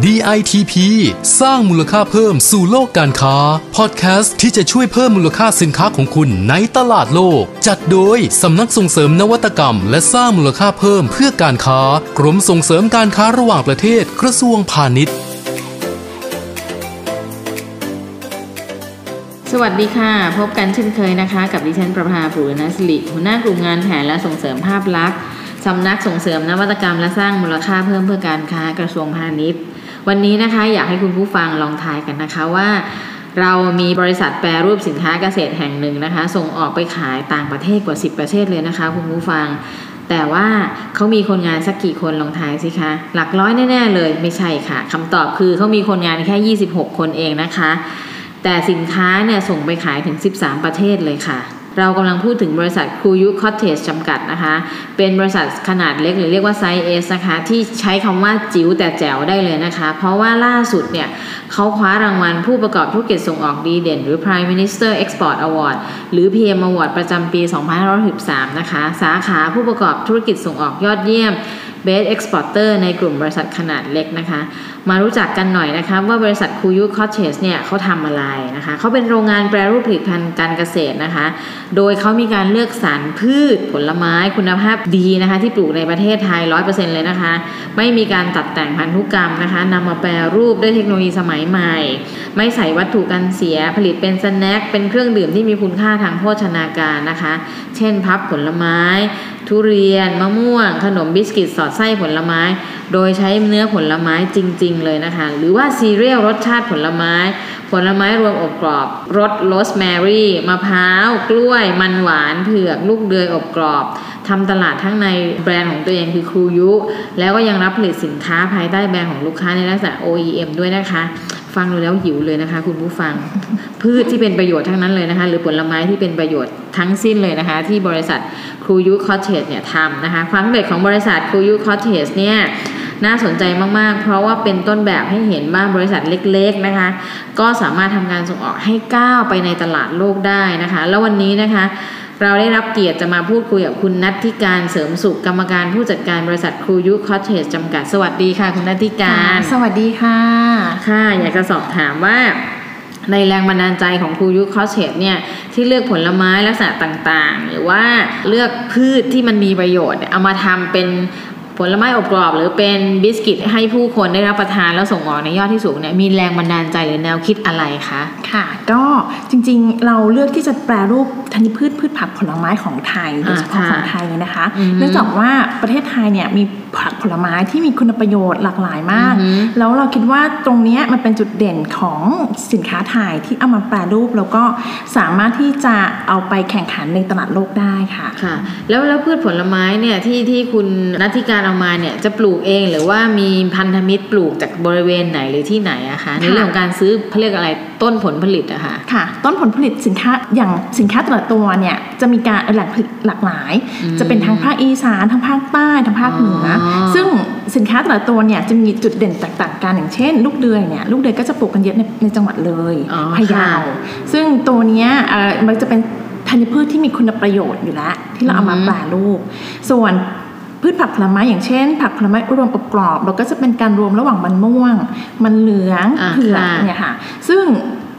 DITP สร้างมูลค่าเพิ่มสู่โลกการค้า พอดแคสต์ที่จะช่วยเพิ่มมูลค่าสินค้าของคุณในตลาดโลก จัดโดยสำนักส่งเสริมนวัตกรรม และสร้างมูลค่าเพิ่มเพื่อการค้า กรมส่งเสริมการค้าระหว่างประเทศกระทรวงพาณิชย์ สวัสดีค่ะ พบกันเช่นเคยนะคะ กับดิฉันประภาผูรณสิริหัวหน้ากลุ่มงานแผนและส่งเสริมภาพลักษณ์สำนักส่งเสริมนวัตกรรมและสร้างมูลค่าเพิ่มเพื่อการค้ากระทรวงพาณิชย์ วันนี้นะคะอยากให้คุณผู้ฟังลองทายกันนะคะว่า เรามีบริษัทแปรรูปสินค้าเกษตรแห่งหนึ่งนะคะ ส่งออกไปขายต่างประเทศกว่า 10 ประเทศเลยนะคะคุณผู้ฟัง แต่ว่าเขามีคนงานสักกี่คนลองทายสิคะ หลักร้อยแน่ๆเลยไม่ใช่ค่ะคำตอบคือเขามีคนงานแค่ 26 คนเองนะคะ แต่สินค้าเนี่ยส่งไปขายถึง 13 ประเทศเลยค่ะ เรากำลังพูดถึงบริษัทครูยุคอทเทจจำกัดนะคะ เป็นบริษัทขนาดเล็กหรือเรียกว่าไซส์ S นะคะ ที่ใช้คำว่าจิ๋วแต่แจ๋วได้เลยนะคะ เพราะว่าล่าสุดเนี่ยเขาคว้ารางวัลผู้ประกอบธุรกิจส่งออกดีเด่น หรือ Prime Minister Export Award หรือ PM Award ประจำปี 2563 นะคะ สาขาผู้ประกอบธุรกิจส่งออกยอดเยี่ยม Best Exporter ในกลุ่มบริษัทขนาดเล็กนะคะ มารู้จักกันหน่อยนะคะว่าบริษัทครูยุคอทเทจเนี่ยเขาทำอะไรนะคะเขาเป็นโรงงานแปรรูปผลิตภัณฑ์การเกษตรนะคะ โดยเขามีการเลือกสรรพืชผลไม้คุณภาพดีนะคะ ที่ปลูกในประเทศไทย 100%เลยนะคะ ไม่มีการตัดแต่งพันธุกรรมนะคะนำมาแปรรูปด้วยเทคโนโลยีสมัยใหม่ ไม่ใส่วัตถุกันเสียผลิตเป็น snack เป็นเครื่องดื่มที่มีคุณค่าทางโภชนาการนะคะ เช่น puff ผลไม้ ทุเรียน มะม่วง ขนมบิสกิตสอดไส้ผลไม้ โดยใช้เนื้อผลไม้จริง ๆ เลยนะคะ หรือว่าซีเรียลรสชาติผลไม้ ผลไม้รวมอบกรอบรสโรสแมรี่มะพร้าว กล้วย มันหวานเผือก ลูกเดือยอบกรอบทำตลาดทั้งในแบรนด์ของตัวเองคือครูยุ แล้วก็ยังรับผลิตสินค้าภายใต้แบรนด์ของลูกค้าในลักษณะ OEM ด้วยนะคะ ฟังดูแล้วหิวเลยนะคะ คุณผู้ฟัง พืชที่เป็นประโยชน์ทั้งนั้นเลยนะคะ หรือผลไม้ที่เป็นประโยชน์ทั้งสิ้นเลยนะคะ ที่บริษัทครูยุคอทเทจเนี่ยทำนะคะ ความสำเร็จของบริษัทครูยุคอทเทจเนี่ยน่าสนใจมาก ๆ เพราะว่าเป็นต้นแบบให้เห็นว่าบริษัทเล็ก ๆ นะคะ ก็สามารถทำการส่งออกให้ก้าวไปในตลาดโลกได้นะคะ แล้ววันนี้นะคะ เราได้รับเกียรติจะมาพูดคุยกับคุณนัทธิการเสริมสุขกรรมการผู้จัดการบริษัทครูยุคอเทสจำกัดสวัสดีค่ะ คุณนัทธิการ สวัสดีค่ะ ค่ะอยากจะสอบถามว่า ในแรงบันดาลใจของครูยุคคอเชตเนี่ยที่เลือกผลไม้ลักษณะต่างๆ หรือว่าเลือกพืชที่มันมีประโยชน์เนี่ยเอามาทำเป็น ผลไม้อบกรอบหรือเป็นบิสกิตให้ผู้คนได้รับประทานแล้วส่งออกในยอดที่สูงเนี่ยมีแรงบันดาลใจหรือแนวคิดอะไรคะค่ะ ก็จริงๆเราเลือกที่จะแปรรูปธัญพืชพืชผักผลไม้ของไทยโดยเฉพาะอ่าค่ะของไทยนะคะอือฮึเนื่องจากว่าประเทศไทยเนี่ยมีผักผลไม้ที่มีคุณประโยชน์หลากหลายมากอือฮึแล้วเราคิดว่าตรงเนี้ยมันเป็นจุดเด่นของสินค้าไทยที่เอามาแปรรูปแล้วก็สามารถที่จะเอาไปแข่งขันในตลาดโลกได้ค่ะค่ะ แล้วแล้วพืชผลไม้เนี่ยที่ที่คุณนัทธิการเอามาเนี่ยจะปลูกเองหรือว่ามีพันธมิตรปลูกจากบริเวณไหนหรือที่ไหนอะคะในเรื่องของการซื้อเขาเรียกอะไรต้นผลผลิตอะค่ะค่ะ ต้นผลผลิตสินค้าอย่างสินค้าแต่ละตัวเนี่ยจะมีการแหล่งผลิตหลากหลายอืมจะเป็นทางภาคอีสานทางภาคใต้ทางภาคเหนือออซึ่งสินค้าแต่ละตัวเนี่ยจะมีจุดเด่นแตกต่างกันอย่างเช่น ลูกเดือยเนี่ยลูกเดือยก็จะปลูกกันเยอะในในจังหวัดเลยอ๋อพะเยาค่ะซึ่งตัวเนี้ยเอ่อมันจะเป็นธัญพืชที่มีคุณประโยชน์อยู่แล้ว ที่เราเอามาอืมแปรรูป ส่วน พืชผักผลไม้อย่างเช่น ผักผลไม้รวมอบกรอบ เราก็จะเป็นการรวมระหว่างมันม่วง มันเหลืองอ่าเผือกค่ะเนี่ยค่ะ ซึ่ง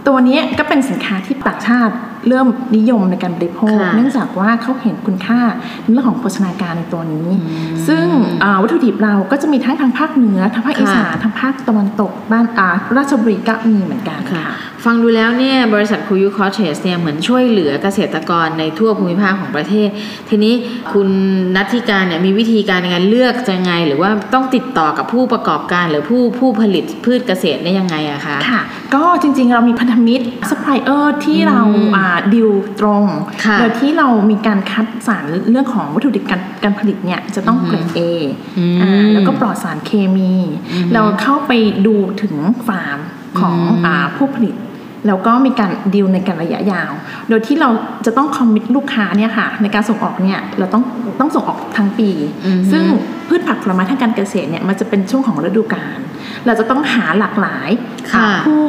ตัวเนี้ยก็เป็นสินค้าที่ต่างชาติเริ่มนิยมในการบริโภคค่ะเนื่องจากว่าเขาเห็นคุณค่าในเรื่องของโภชนาการในตัวนี้อืมซึ่งอ่าวัตถุดิบเราก็จะมีทั้งทางภาคเหนือทางภาคอีสานค่ะทางภาคตะวันตกบ้านอาราชบุรีก็มีเหมือนกันค่ะค่ะ ฟังดูแล้วเนี่ยบริษัทครูยุคอทเทจเนี่ยเหมือนช่วยเหลือเกษตรกรในทั่วภูมิภาคของประเทศ ทีนี้คุณนัทธิการเนี่ยมีวิธีการในการเลือกยังไง หรือว่าต้องติดต่อกับผู้ประกอบการหรือผู้ผู้ผลิตพืชเกษตรได้ยังไงอะคะค่ะ ก็จริงๆเรามีพันธมิตรซัพพลายเออร์ที่เราอืมอ่าดิวตรงค่ะโดยที่เรามีการคัดสรรเรื่องของวัตถุดิบการการผลิตเนี่ยจะต้องเกรด A อืมอ่าแล้วก็ปลอดสารเคมีอืมเราเข้าไปดูถึงฟาร์มของอืมอาผู้ผลิต แล้วก็มีการดีลในการระยะยาว โดยที่เราจะต้องคอมมิตลูกค้าเนี่ยค่ะในการส่งออกเนี่ยเราต้องต้องส่งออกทั้งปีอือฮึซึ่งพืชผักผลไม้ทางการเกษตรเนี่ยมันจะเป็นช่วงของฤดูกาลเราจะต้องหาหลากหลายค่ะผู้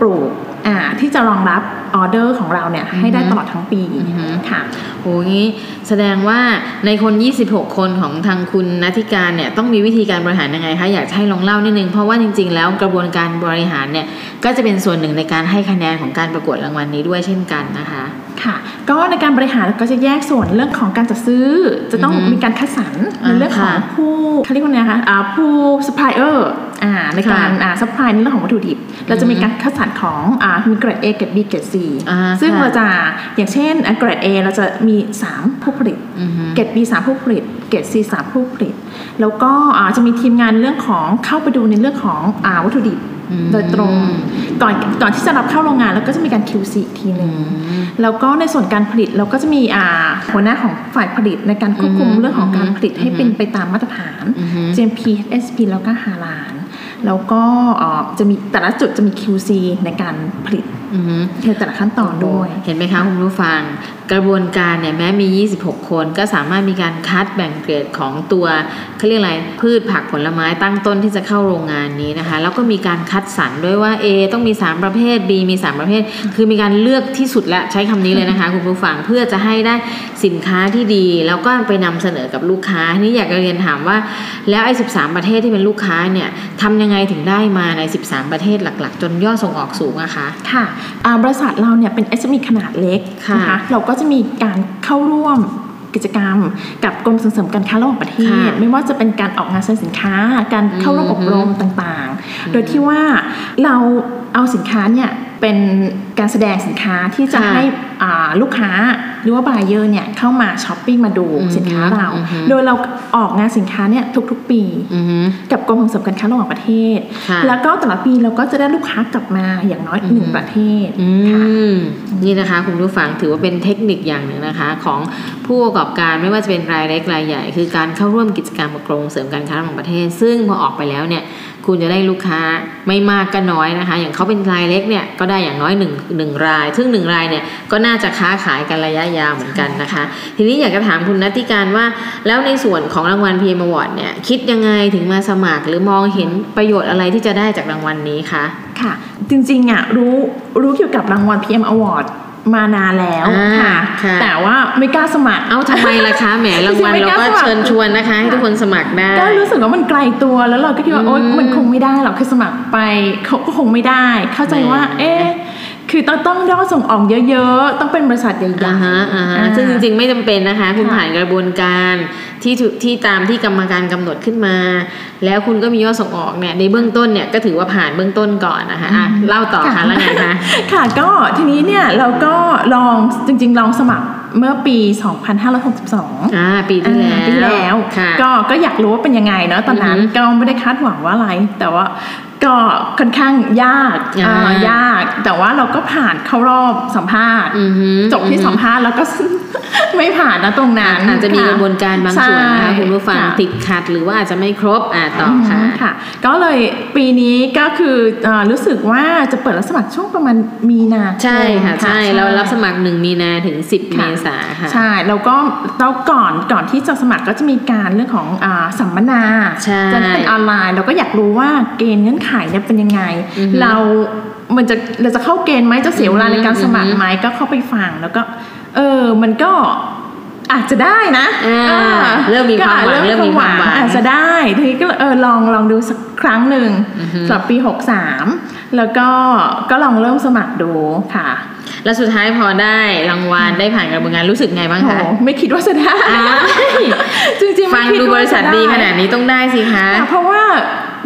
ปลูกอ่าที่จะรองรับ ออเดอร์ของเราเนี่ยให้ได้ตลอดทั้งปีอือฮึค่ะโหงี้แสดงว่าในคน 26 คนของทางคุณนัทิการเนี่ยต้องมีวิธีการบริหารยังไงคะอยากจะให้ลองเล่านิดนึง เพราะว่าจริง ๆ แล้วกระบวนการบริหารเนี่ยก็จะเป็นส่วนหนึ่งในการให้คะแนนของการประกวดรางวัลนี้ด้วยเช่นกันนะคะค่ะก็ในการบริหารก็จะแยกส่วนเรื่องของการจัดซื้อ จะต้องอือฮึมีการคัดสรรอ่าในเรื่องของค่ะผู้เขาเรียกว่าไงคะอ่าผู้ซัพพลายเออร์อ่า ในการค่ะอ่า supply ในเรื่องของวัตถุดิบ เราจะมีการคัดสรรของอ่ามีเกรด A เกรด B เกรด C อ่าซึ่งค่ะเราจะอย่างเช่นอะเกรด A เราจะมี 3 ผู้ผลิตอือฮึเกรด B 3 ผู้ผลิตเกรด C 3 ผู้ผลิต แล้วก็อ่าจะมีทีมงานเรื่องของเข้าไปดูในเรื่องของอ่าวัตถุดิบอืมโดยตรงก่อนก่อนที่จะรับเข้าโรงงานแล้วก็จะมีการ QC อีกทีหนึ่งแล้วก็ในส่วนการผลิตเราก็จะมีอ่าหัวหน้าของฝ่ายผลิตในการควบคุมอือฮึเรื่องของการผลิตให้อือฮึเป็นไปตามมาตรฐานอือฮึ GMP SP แล้วก็ฮาลาล แล้วก็เอ่อจะมีแต่ละจุดจะมี QC ในการผลิตอือฮึในแต่ละขั้นตอนด้วย เห็นไหมคะคุณผู้ฟัง กระบวนการเนี่ยแม้มี 26 คนก็สามารถมีการคัดแบ่งเกรดของตัวเขาเรียกอะไรพืชผักผลไม้ตั้งต้นที่จะเข้าโรงงานนี้นะคะ แล้วก็มีการคัดสรรด้วยว่า A ต้องมี 3 ประเภท B มี 3 ประเภท คือมีการเลือกที่สุดและใช้คำนี้เลยนะคะคุณผู้ฟังเพื่อจะให้ได้สินค้าที่ดี แล้วก็ไปนำเสนอกับลูกค้าทีนี้อยากจะเรียนถามว่า แล้วไอ้13 ประเทศที่เป็นลูกค้าเนี่ยทำยังไงถึงได้มาใน 13 ประเทศหลัก ๆ จนยอดส่งออกสูงอะคะค่ะอ่าบริษัทเราเนี่ยเป็น SME ขนาดเล็กค่ะนะคะเราก็จะมีการเข้าร่วมกิจกรรม กับกรมส่งเสริมการค้าระหว่างประเทศค่ะไม่ว่าจะเป็นการออกงานแสดงสินค้า การเข้าร่วมอือมบรมต่างๆ โดยที่ว่าเราเอาสินค้าเนี่ยเป็น การแสดงสินค้าที่จะค่ะให้อ่าลูกค้าหรือว่าบายเออร์เนี่ยเข้ามาช้อปปิ้งมาดูอืมสินค้าเราอืมโดยเราออกงานสินค้าเนี่ยทุกๆ ปีอือฮึกับกรมส่งเสริมการค้าระหว่างประเทศค่ะแล้วก็แต่ละปีเราก็จะได้ลูกค้ากลับมาอย่างน้อยหนึ่งประเทศอืค่ะมนี่นะคะคุณผู้ฟังถือว่าเป็นเทคนิคอย่างหนึ่งนะคะของผู้ประกอบการไม่ว่าจะเป็นรายเล็กรายใหญ่ คือการเข้าร่วมกิจกรรมกับกรมส่งเสริมการค้าระหว่างประเทศ ซึ่งพอออกไปแล้วเนี่ยคุณจะได้ลูกค้าไม่มากก็น้อยนะคะ อย่างเขาเป็นรายเล็กเนี่ยก็ได้อย่างน้อยหนึ่งหนึ่งราย ซึ่งหนึ่งรายเนี่ยก็น่าจะค้าขายกันระยะยาวเหมือนกันนะคะ ทีนี้อยากจะถามคุณนัทธิการว่า แล้วในส่วนของรางวัล PM Award เนี่ยคิดยังไงถึงมาสมัคร หรือมองเห็นประโยชน์อะไรที่จะได้จากรางวัลนี้คะค่ะ จริงๆอะรู้รู้เกี่ยวกับรางวัล PM Award มานานแล้วอ่าค่ะค่ะ แต่ว่าไม่กล้าสมัคร เอ้าทำไมล่ะคะแหมรางวัลไม่เรากล้าก็สมัครเชิญชวนนะคะให้ทุกคนสมัครได้ ก็รู้สึกว่ามันไกลตัวแล้วเราก็คิดว่าอืมโอ๊ยมันคงไม่ได้หรอกคือสมัครไปเขาก็คงไม่ได้ เข้าใจว่าแหมเอ๊ะ คือต้องต้องยอดส่งออกเยอะๆ ต้องเป็นบริษัทใหญ่อ่าฮะอ่าฮะอ่าซึ่งจริงๆ ไม่จำเป็นนะคะ คุณค่ะผ่านกระบวนการที่ถูกที่ตามที่กรรมการกำหนดขึ้นมา แล้วคุณก็มียอดส่งออกเนี่ยในเบื้องต้นเนี่ยก็ถือว่าผ่านเบื้องต้นก่อนนะคะอะเล่าต่อค่ะแล้วไงคะค่ะก็ทีนี้เนี่ยเราก็ลองจริง ๆ ลองสมัครเมื่อปี 2562อ่าปีที่แล้วอ่าปีที่แล้วค่ะก็ก็อยากรู้ว่าเป็นยังไงเนาะตอนนั้นอือฮึก็ไม่ได้คาดหวังว่าอะไร แต่ว่า ก็ค่อนข้างยากอ่าอ่ายาก แต่ว่าเราก็ผ่านเข้ารอบสัมภาษณ์อือฮึจบที่อือฮึสัมภาษณ์แล้วก็ไม่ผ่านนะตรงนั้นอาจจะมีกระบวนการบางส่วนนะคะใช่คุณผู้ฟังค่ะติดขัดหรือว่าอาจจะไม่ครบอ่าต่อค่ะมค่ะ ก็เลยปีนี้ก็คือเอ่อรู้สึกว่าจะเปิดรับสมัครช่วงประมาณมีนาคมใช่ค่ะใช่เรารับสมัครหนึ่งมีนาถึง 10 เมค่ะษาค่ะใช่แล้วก็แล้วก่อนก่อนที่จะสมัครก็จะมีการเรื่องของอาสัมมนาใช่จะเป็นออนไลน์ เราก็อยากรู้ว่าเกณฑ์เงื่อนไขเนี่ยเป็นยังไงอือฮึเรามันจะเราจะเข้าเกณฑ์ไหมจะเสียเวลาในการสมัครไหมก็เข้าไปฟังแล้วก็ เออ มันก็อาจจะได้นะอ่าอ่าเริ่มมีความหวังก็เริ่มมีความหวังอาจจะได้ทีนี้ก็เออลองลองดูสักครั้งหนึ่งอือฮึสำหรับปี 63 แล้วก็ก็ลองเริ่มสมัครดูค่ะ แล้วสุดท้ายพอได้รางวัลได้ผ่านกระบวนการรู้สึกไงบ้างโหคะไม่คิดว่าจะได้อ้าวจริงๆฟัไม่งคิดดูว่าบริษัทจะไดีขนาดนี้ต้องได้สิคะค่ะเพราะว่า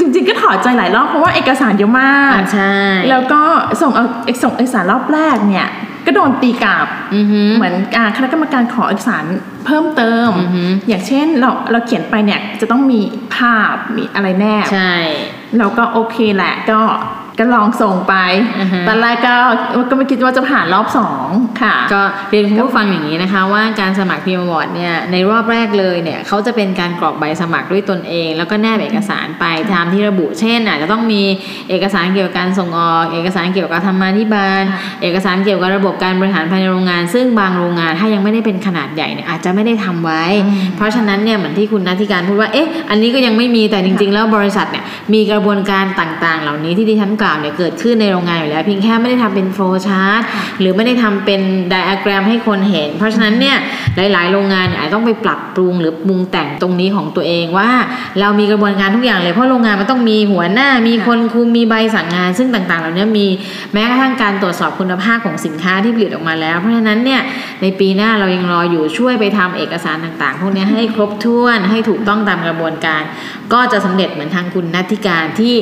จริงๆก็ถอดใจหลายรอบเพราะว่าเอกสารเยอะมากอ่าใช่แล้วก็ส่งเอาส่งเอกสารรอบแรกเนี่ย ก็โดนตีกลับอือฮึเหมือนอ่าคณะกรรมการขอเอกสารเพิ่มเติมอือฮึอย่างเช่นเราเราเขียนไปเนี่ยจะต้องมีภาพมีอะไรแนบใช่เราก็โอเคแหละก็ ก็ลองส่งไปอือฮึตอนแรกก็ก็ไม่คิดว่าจะผ่านรอบสองค่ะ ก็เรียนคุณผู้ฟังอย่างนี้นะคะ ว่าการสมัคร PM Award เนี่ยในรอบแรกเลยเนี่ยเขาจะเป็นการกรอกใบสมัครด้วยตนเอง แล้วก็แนบเอกสารไปตามที่ระบุเช่นอาจจะต้องมีเอกสารเกี่ยวกับการส่งออก เอกสารเกี่ยวกับธรรมาภิบาลค่ะเอกสารเกี่ยวกับระบบการบริหารภายในโรงงาน ซึ่งบางโรงงานถ้ายังไม่ได้เป็นขนาดใหญ่เนี่ยอาจจะไม่ได้ทำไว้ เพราะฉะนั้นเนี่ยเหมือนที่คุณนัทธิการพูดว่าเอ๊ะอันนี้ก็ยังไม่มีแต่จริง ๆ แล้วบริษัทเนี่ยมีกระบวนการต่างๆ เหล่านี้ที่ดิฉันกล่าวเนี่ยเกิดขึ้นในโรงงานอยู่แล้วเพียงแค่ไม่ได้ทำเป็น flow chartหรือไม่ได้ทำเป็นไดอะแกรมให้คนเห็น เพราะฉะนั้นเนี่ยหลาย ๆ โรงงานเนี่ยอาจต้องไปปรับปรุงหรือปรุงแต่งตรงนี้ของตัวเองว่า เรามีกระบวนการทุกอย่างเลยเพราะโรงงานมันต้องมีหัวหน้ามีคนคุมมีใบสั่งงาน ซึ่งต่าง ๆ เหล่านี้มีแม้กระทั่งการตรวจสอบคุณภาพของสินค้าที่ผลิตออกมาแล้ว เพราะฉะนั้นเนี่ยในปีหน้าเรายังรออยู่ช่วยไปทำเอกสารต่างๆ พวกนี้ให้ครบถ้วนให้ถูกต้องตามกระบวนการ ก็จะสำเร็จเหมือนทางคุณนัทธิการที่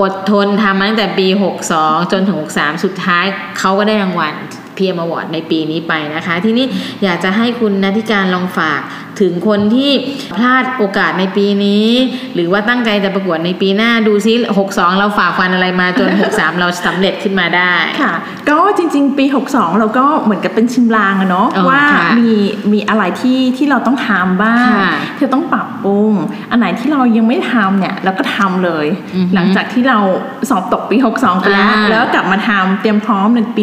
อดทนทำมาตั้งแต่ปี 62 จนถึง 63 สุดท้ายเขาก็ได้รางวัลเพียมอวอร์ดในปีนี้ไปนะคะ ทีนี้อยากจะให้คุณนัทิการลองฝาก ถึงคนที่พลาดโอกาสในปีนี้ หรือว่าตั้งใจจะประกวดในปีหน้าดูซิ 62 เราฝ่าฟันอะไรมาจน 63 เราสำเร็จขึ้นมาได้ค่ะ ก็จริง ๆ ปี 62 เราก็เหมือนกับเป็นชิมลางอะเนาะเออว่าค่ะมีมีอะไรที่ที่เราต้องทำบ้างค่ะที่ต้องปรับปรุงอันไหนที่เรายังไม่ทำเนี่ยเราก็ทำเลยอือฮึหลังจากที่เราสอบตกปี 62ไปแล้วอ่าแล้วก็กลับมาทำเตรียมพร้อมในปี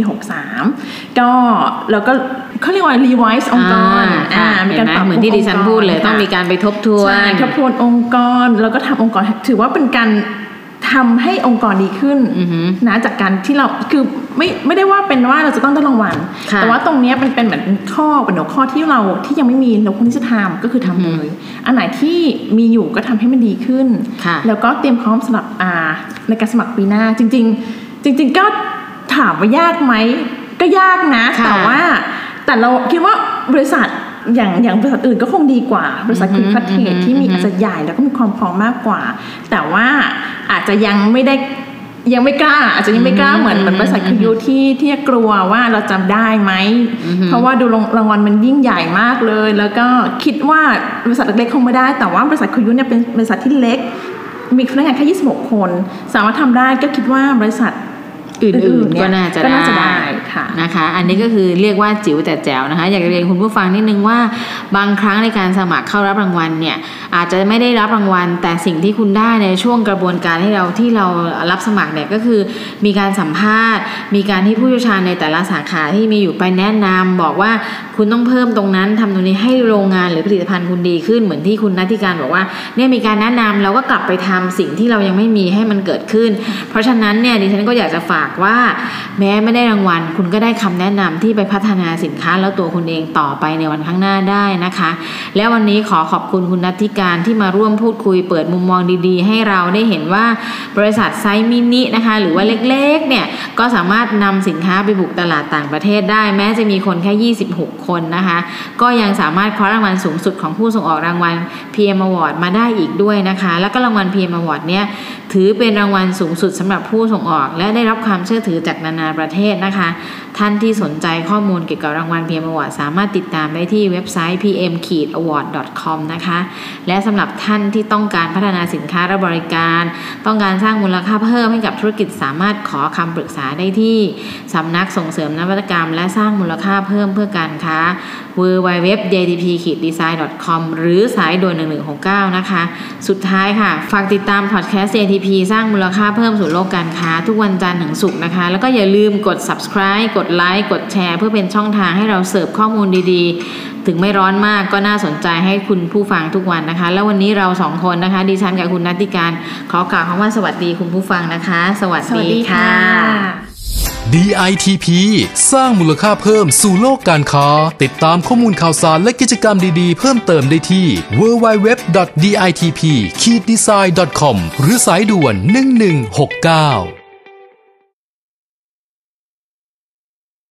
63 ก็เราก็ เขาเรียกว่า revise องค์กรอ่ามีการปรับเหมือนที่ดิฉันพูดเลยต้องมีการไปทบทวนใช่ทบทวนองค์กรแล้วก็ทำองค์กรถือว่าเป็นการทำให้องค์กรดีขึ้นอือฮึนะจากการที่เราคือไม่ไม่ได้ว่าเป็นว่าเราจะต้องได้รางวัลค่ะแต่ว่าตรงเนี้ยมันเป็นเหมือนข้อเป็นหัวข้อที่เราที่ยังไม่มีเราควรที่จะทำก็คือทำเลย อันไหนที่มีอยู่ก็ทำให้มันดีขึ้นค่ะแล้วก็เตรียมพร้อมสำหรับอ่าในการสมัครปีหน้าจริง ๆ จริง ๆ ก็ถามว่ายากไหมก็ยากนะค่ะแต่ว่า แต่เราคิดว่าบริษัทอย่างอย่างบริษัทอื่นก็คงดีกว่า บริษัทอืคุอณฮึพัฒเทอือฮึที่มีอือฮึอาจจะใหญ่แล้วก็มีความพร้อมมากกว่า แต่ว่าอาจจะยังไม่ได้ยังไม่กล้า อาจจะยังไม่กล้าเหมือนเหมือนบริษัทคือยูที่ที่กลัวว่าเราจำได้ไหมอือฮึเพราะว่าดูรางวัลมันยิ่งใหญ่มากเลย แล้วก็คิดว่าบริษัทเล็กๆคงไม่ได้ แต่ว่าบริษัทคุยุเนี่ยเป็นบริษัทที่เล็ก มีพนักงานแค่ 26 คน สามารถทำได้ก็คิดว่าบริษัท อื่นๆเยก็น่าจะก็น่าจะได้ค่ะนะคะ อันนี้ก็คือเรียกว่าจิ๋วแต่แจ๋วนะคะ อยากจะเรียนคุณผู้ฟังนิดนึงว่าบางครั้งในการสมัครเข้ารับรางวัลเนี่ยอาจจะไม่ได้รับรางวัล แต่สิ่งที่คุณได้ในช่วงกระบวนการที่เราที่เรารับสมัครเนี่ยก็คือ มีการสัมภาษณ์ มีการที่ผู้เชี่ยวชาญในแต่ละสาขาที่มีอยู่ไปแนะนำบอกว่าคุณต้องเพิ่มตรงนั้นทำตรงนี้ให้โรงงานหรือผลิตภัณฑ์คุณดีขึ้นเหมือนที่คุณนัทธิการบอกว่าเนี่ยมีการแนะนำเราก็กลับไปทำสิ่งที่เรายังไม่มีให้มันเกิดขึ้น เพราะฉะนั้นเนี่ยดิฉันก็อยากจะฝากากว่า แม้ไม่ได้รางวัล คุณก็ได้คำแนะนำที่ไปพัฒนาสินค้าแล้วตัวคุณเองต่อไปในวันข้างหน้าได้นะคะ แล้วันนี้ขอขอบคุณคุณนัทธิการที่มาร่วมพูดคุยเปิดมุมมองดีๆ ให้เราได้เห็นว่าบริษัทไซส์มินินะคะ หรือว่าเล็กๆเนี่ย ก็สามารถนำสินค้าไปบุกตลาดต่างประเทศได้ แม้จะมีคนแค่ 26 คนนะคะ ก็ยังสามารถคว้ารางวัลสูงสุดของผู้ส่งออกรางวัล PM Award มาได้อีกด้วยนะคะ แล้วก็รางวัล PM Award เนี่ยถือเป็นรางวัลสูงสุดสำหรับผู้ส่งออก และได้รับความเชื่อถือจากนานาประเทศนะคะ ท่านที่สนใจข้อมูลเกี่ยวกับรางวัล PM Award สามารถติดตามได้ที่เว็บไซต์ pm-award.com นะคะ และสำหรับท่านที่ต้องการพัฒนาสินค้าและบริการ ต้องการสร้างมูลค่าเพิ่มให้กับธุรกิจสามารถขอคำปรึกษาได้ที่สำนักส่งเสริมนวัตกรรม และสร้างมูลค่าเพิ่มเพื่อการค้า www.jtp-design.com หรือสายด่วน 1169 นะคะ สุดท้ายค่ะ ฝากติดตามพอดแคสต์ JTP สร้างมูลค่าเพิ่มสู่โลกการค้า ทุกวันจันทร์ถึงศุกร์นะคะ แล้วก็อย่าลืมกด subscribe กดไลค์กดแชร์ เพื่อเป็นช่องทางให้เราเสิร์ฟข้อมูลดีๆ ถึงไม่ร้อนมากก็น่าสนใจให้คุณผู้ฟังทุกวันนะคะ แล้ววันนี้เราสองคนนะคะ ดิฉันกับคุณนัตติการ ขอกล่าวคำว่าสวัสดีคุณผู้ฟังนะคะ สวัสสวัสดีดีค่ะค่ะ DITP สร้างมูลค่าเพิ่มสู่โลกการค้า ติดตามข้อมูลข่าวสารและกิจกรรมดีๆ เพิ่มเติมได้ที่ www.ditp-design.com หรือสายด่วน 1169